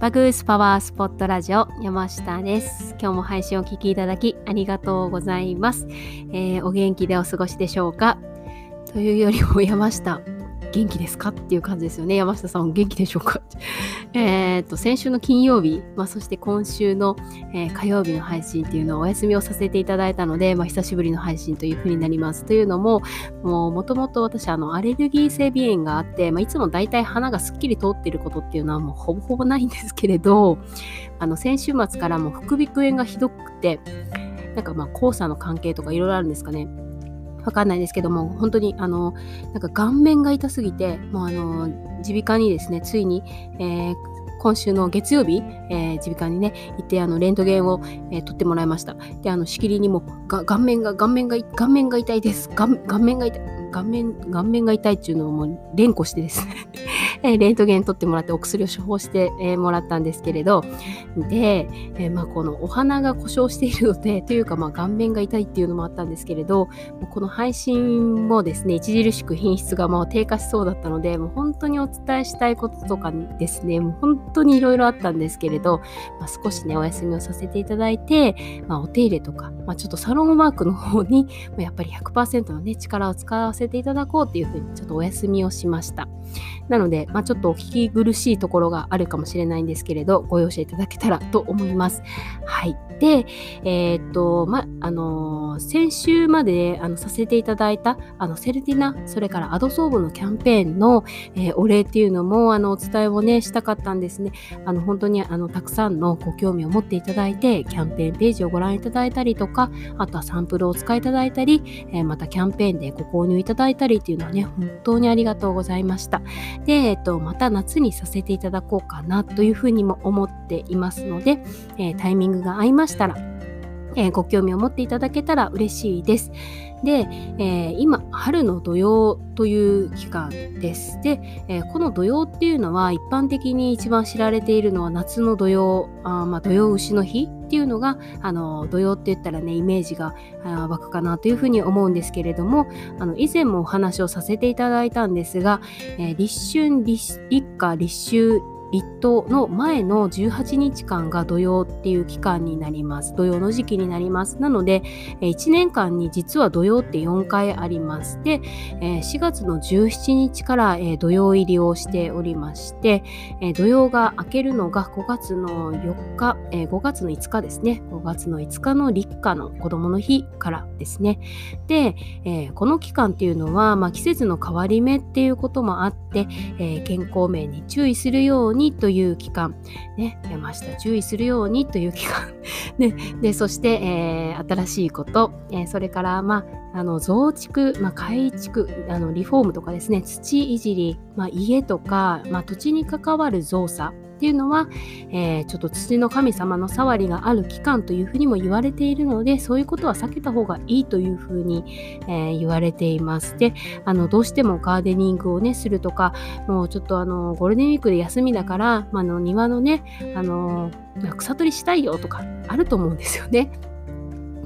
バグースパワースポットラジオ山下です。今日も配信をお聴きいただきありがとうございます、えー、お元気でお過ごしでしょうか？というよりも山下。元気ですか？っていう感じですよね。山下さん元気でしょうか？えっと、先週の金曜日、まあ、そして今週の、えー、火曜日の配信っていうのをお休みをさせていただいたので、まあ、久しぶりの配信というふうになります。というのも、もう、もともと私、あの、アレルギー性鼻炎があって、まあ、いつも大体鼻がすっきり通っていることっていうのはもうほぼほぼないんですけれど、あの、先週末からもう副鼻腔炎がひどくて、なんかまあ、黄砂の関係とかいろいろあるんですかね。わかんないですけども、本当に、あの、なんか顔面が痛すぎて、もうあの、耳鼻科にですね、ついに、えー、今週の月曜日、えー、耳鼻科にね、行って、あの、レントゲンを、えー、撮ってもらいました。で、あの、しきりにも、が顔面が、顔面が、顔面が痛いです。顔面が痛い。顔面、顔面が痛いっていうのをもう連呼してですねえレントゲン取ってもらってお薬を処方して、えー、もらったんですけれど、で、えー、まあ、このお鼻が故障しているので、というかまあ顔面が痛いっていうのもあったんですけれど、この配信もですね、著しく品質がまあ低下しそうだったので、もう本当にお伝えしたいこととかですね、もう本当にいろいろあったんですけれど、まあ、少しね、お休みをさせていただいて、まあ、お手入れとか、まあ、ちょっとサロンワークの方に、やっぱり100%のね、力を使わせていただこうっていうふうにちょっとお休みをしました。なので、まあ、ちょっとお聞き苦しいところがあるかもしれないんですけれど、ご容赦いただけたらと思います。はい。で、えー、っと、ま、あのー、先週まであのさせていただいた、あの、セルティナ、それからアドソーブのキャンペーンの、えー、お礼っていうのも、あの、お伝えをね、したかったんですね。あの、本当に、あの、たくさんのご興味を持っていただいて、キャンペーンページをご覧いただいたりとか、あとはサンプルをお使いいただいたり、えまたキャンペーンでご購入いただいたりっていうのはね、本当にありがとうございました。で、えっと、また夏にさせていただこうかなというふうにも思っていますので、えー、タイミングが合いましたら、えー、ご興味を持っていただけたら嬉しいです。で、えー、今、春の土用という期間です。で、えー、この土用っていうのは一般的に一番知られているのは夏の土用、あまあ、土用牛の日っていうのが、あの、土用って言ったらね、イメージが湧くかなというふうに思うんですけれども、あの、以前もお話をさせていただいたんですが、えー、立春、立夏、立秋、立冬の前の18日間が土曜っていう期間になります。土曜の時期になります。なので、1年間に実は土曜って4回あります。で、4月の17日から土曜入りをしておりまして、土曜が明けるのが5月の4日、5月の5日ですね。5月の5日の立夏の子供の日からですね。で、この期間っていうのは、まあ、季節の変わり目っていうこともあって、健康面に注意するようににという期間、ね、山下注意するようにという期間、ね、でそして、えー、新しいこと、えー、それから、まあ、あの増築、まあ、改築あのリフォームとかですね土いじり、まあ、家とか、まあ、土地に関わる造作。っていうのは、えー、ちょっと土の神様の触りがある期間というふうにも言われているのでそういうことは避けた方がいいというふうに、えー、言われています。であのどうしてもガーデニングをねするとかもうちょっとあのゴールデンウィークで休みだから、まあ、の庭のねあの草取りしたいよとかあると思うんですよね。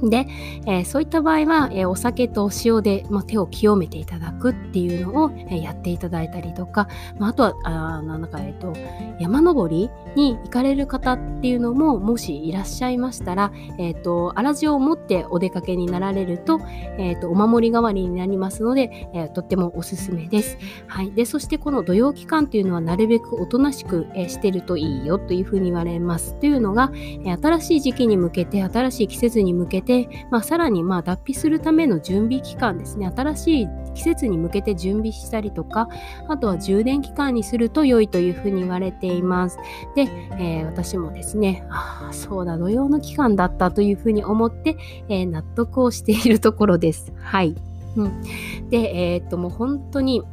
で、えー、そういった場合は、えー、お酒とお塩で、まあ、手を清めていただくっていうのを、えー、やっていただいたりとか、まあ、あとはあなんか、えーと、山登りに行かれる方っていうのももしいらっしゃいましたら、えーと、粗塩を持ってお出かけになられると,、えーと、お守り代わりになりますので、えー、とってもおすすめです。はい、でそしてこの土曜期間っていうのはなるべくおとなしく、えー、してるといいよというふうに言われます。というのが、えー、新しい時期に向けて新しい季節に向けてで、まあ、さらにまあ脱皮するための準備期間ですね。新しい季節に向けて準備したりとかあとは充電期間にすると良いというふうに言われています。で、えー、私もですねああそうだ土曜の期間だったというふうに思って、えー、納得をしているところです。はい、うん、でえー、っともう本当に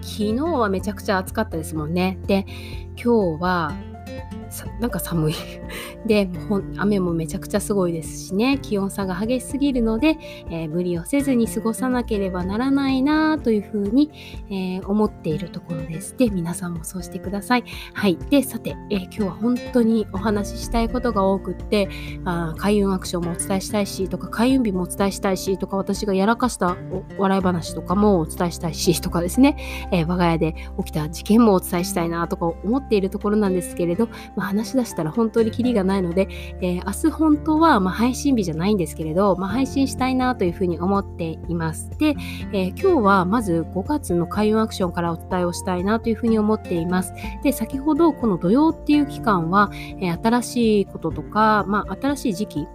昨日はめちゃくちゃ暑かったですもんね。で今日はなんか寒い。で雨もめちゃくちゃすごいですしね。気温差が激しすぎるので、えー、無理をせずに過ごさなければならないなというふうに、えー、思っているところです。で皆さんもそうしてください。はい。でさて、えー、今日は本当にお話ししたいことが多くってあ開運アクションもお伝えしたいしとか開運日もお伝えしたいしとか私がやらかした笑い話とかもお伝えしたいしとかですね、え我が家で起きた事件もお伝えしたいなとか思っているところなんですけれど、ま、話し出したら本当にキリがないので、えー、明日本当はま配信日じゃないんですけれど、まあ、配信したいなというふうに思っています。で、えー、今日はまず5月の開運アクションからお伝えをしたいなというふうに思っています。で、先ほどこの土曜っていう期間は、えー、新しいこととか、まあ、新しい時期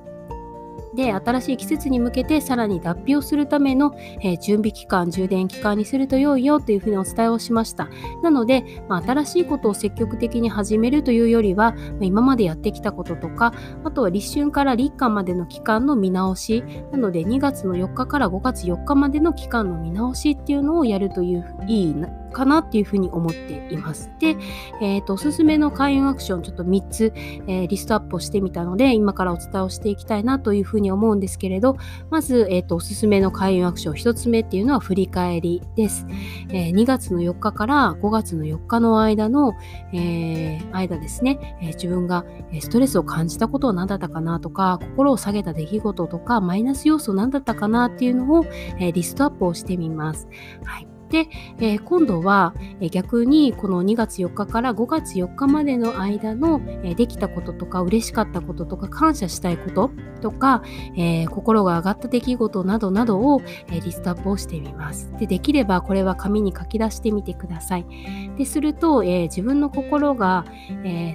で新しい季節に向けてさらに脱皮をするための、えー、準備期間充電期間にすると良いよというふうにお伝えをしました。なので、まあ、新しいことを積極的に始めるというよりは、まあ、今までやってきたこととかあとは立春から立夏までの期間の見直し。なので2月の4日から5月4日までの期間の見直しっていうのをやるといういいかなっていうふうに思っています。で、えーと、おすすめの開運アクションちょっと3つ、えー、リストアップをしてみたので今からお伝えをしていきたいなというふうに思うんですけれどまず、えーと、おすすめの開運アクション1つ目っていうのは振り返りです。えー、2月の4日から5月の4日の間の、えー、間ですね、え自分がストレスを感じたことは何だったかなとか心を下げた出来事とかマイナス要素何だったかなっていうのを、えリストアップをしてみます。はいで、えー、今度は、逆にこの2月4日から5月4日までの間の、できたこととか嬉しかったこととか感謝したいこととか、え心が上がった出来事などなどを、リストアップをしてみます。でできればこれは紙に書き出してみてください。ですると、え自分の心が、え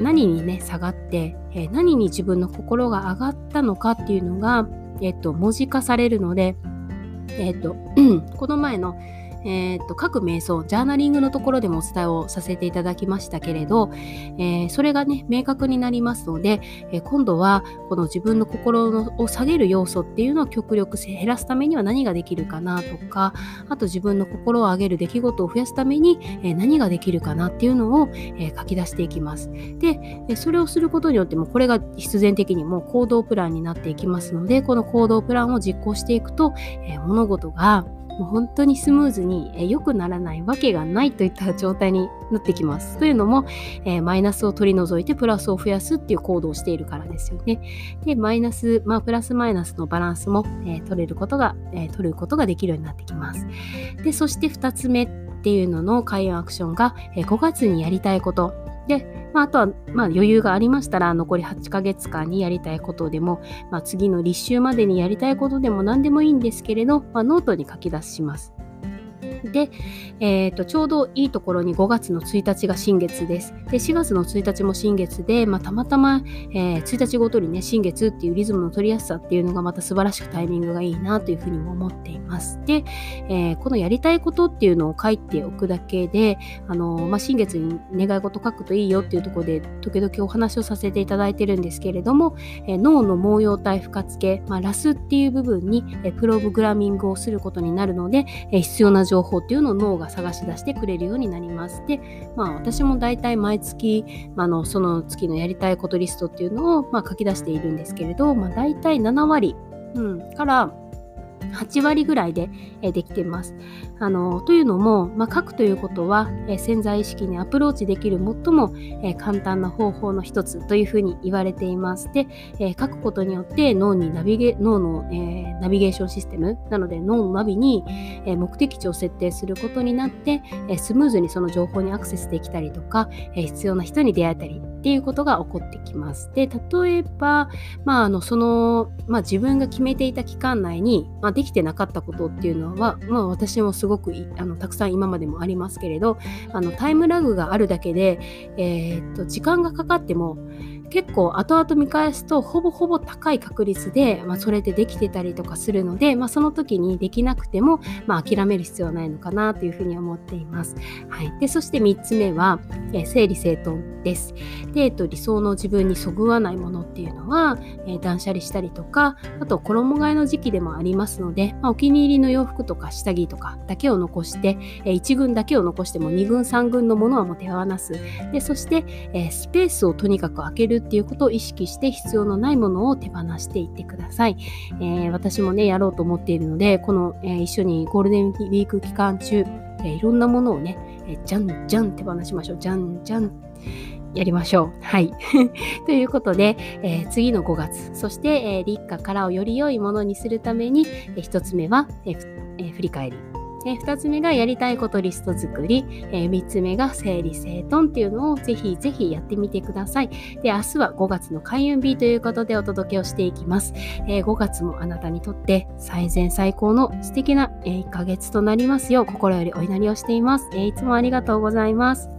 何にね下がって、え何に自分の心が上がったのかっていうのが、えっと、文字化されるので、えっと、この前のえー、と各瞑想ジャーナリングのところでもお伝えをさせていただきましたけれど、えー、それがね明確になりますので、えー、今度はこの自分の心のを下げる要素っていうのを極力減らすためには何ができるかなとかあと自分の心を上げる出来事を増やすために、え何ができるかなっていうのを、え書き出していきます。で、それをすることによってもこれが必然的にも行動プランになっていきますのでこの行動プランを実行していくと、え物事がもう本当にスムーズに良くならないわけがないといった状態になってきます。というのも、えー、マイナスを取り除いてプラスを増やすっていう行動をしているからですよね。で、マイナス、まあ、プラスマイナスのバランスも、えー、取れることが、えー、取ることができるようになってきます。で、そして2つ目っていうのの開運アクションが、え5月にやりたいことで、まあ、あとは、まあ、余裕がありましたら残り8ヶ月間にやりたいことでも、まあ、次の立秋までにやりたいことでも何でもいいんですけれど、まあ、ノートに書き出します。で、えーと、ちょうどいいところに5月の1日が新月です。で、4月の1日も新月で、まあ、たまたま、えー、1日ごとにね、新月っていうリズムの取りやすさっていうのがまた素晴らしくタイミングがいいなというふうにも思っています。で、えー、このやりたいことっていうのを書いておくだけで、あのまあ、新月に願い事書くといいよっていうところで、時々お話をさせていただいてるんですけれども、えー、脳の毛様体負荷付け、まあ、ラスっていう部分に、えプログラミングをすることになるので、え必要な情報っていうのを脳が探し出してくれるようになります。で、まあ私も大体毎月、あのその月のやりたいことリストっていうのを、まあ、書き出しているんですけれど、まあ、大体7割、うん、から8割ぐらいで、できています。あのというのも、まあ、書くということは、潜在意識にアプローチできる最も、簡単な方法の一つというふうに言われています。で、書くことによって脳にナビゲ脳の、えナビゲーションシステムなので脳のナビに、目的地を設定することになって、スムーズにその情報にアクセスできたりとか、必要な人に出会えたりっていうことが起こってきます。で、例えば、まあ、あのその、まあ、自分が決めていた期間内に、まあ、できてなかったことっていうのは、まあ、私もすごくあのたくさん今までもありますけれどあのタイムラグがあるだけで、えー、っと時間がかかっても結構後々見返すとほぼほぼ高い確率で、まあ、それでできてたりとかするので、まあ、その時にできなくても、まあ、諦める必要はないのかなというふうに思っています。はい、でそして3つ目は、えー、整理整頓です。で、えっと、理想の自分にそぐわないものっていうのは、えー、断捨離したりとかあと衣替えの時期でもありますので、まあ、お気に入りの洋服とか下着とかだけを残して、えー、1軍だけを残しても2軍3軍のものはもう手放すでそして、えスペースをとにかく開けるっていうことを意識して必要のないものを手放していってください。えー、私もね、やろうと思っているので、この、えー、一緒にゴールデンウィーク期間中、えー、いろんなものをね、えー、じゃんじゃん手放しましょう。じゃんじゃん。やりましょう。はい。ということで、えー、次の5月、そして、えー、立夏からをより良いものにするために、えー、1つ目は、えー、振り返り。え2つ目がやりたいことリスト作り、え3つ目が整理整頓っていうのをぜひぜひやってみてください。で、明日は5月の開運日ということでお届けをしていきます。え5月もあなたにとって最善最高の素敵なえ1ヶ月となりますよう心よりお祈りをしています。えいつもありがとうございます。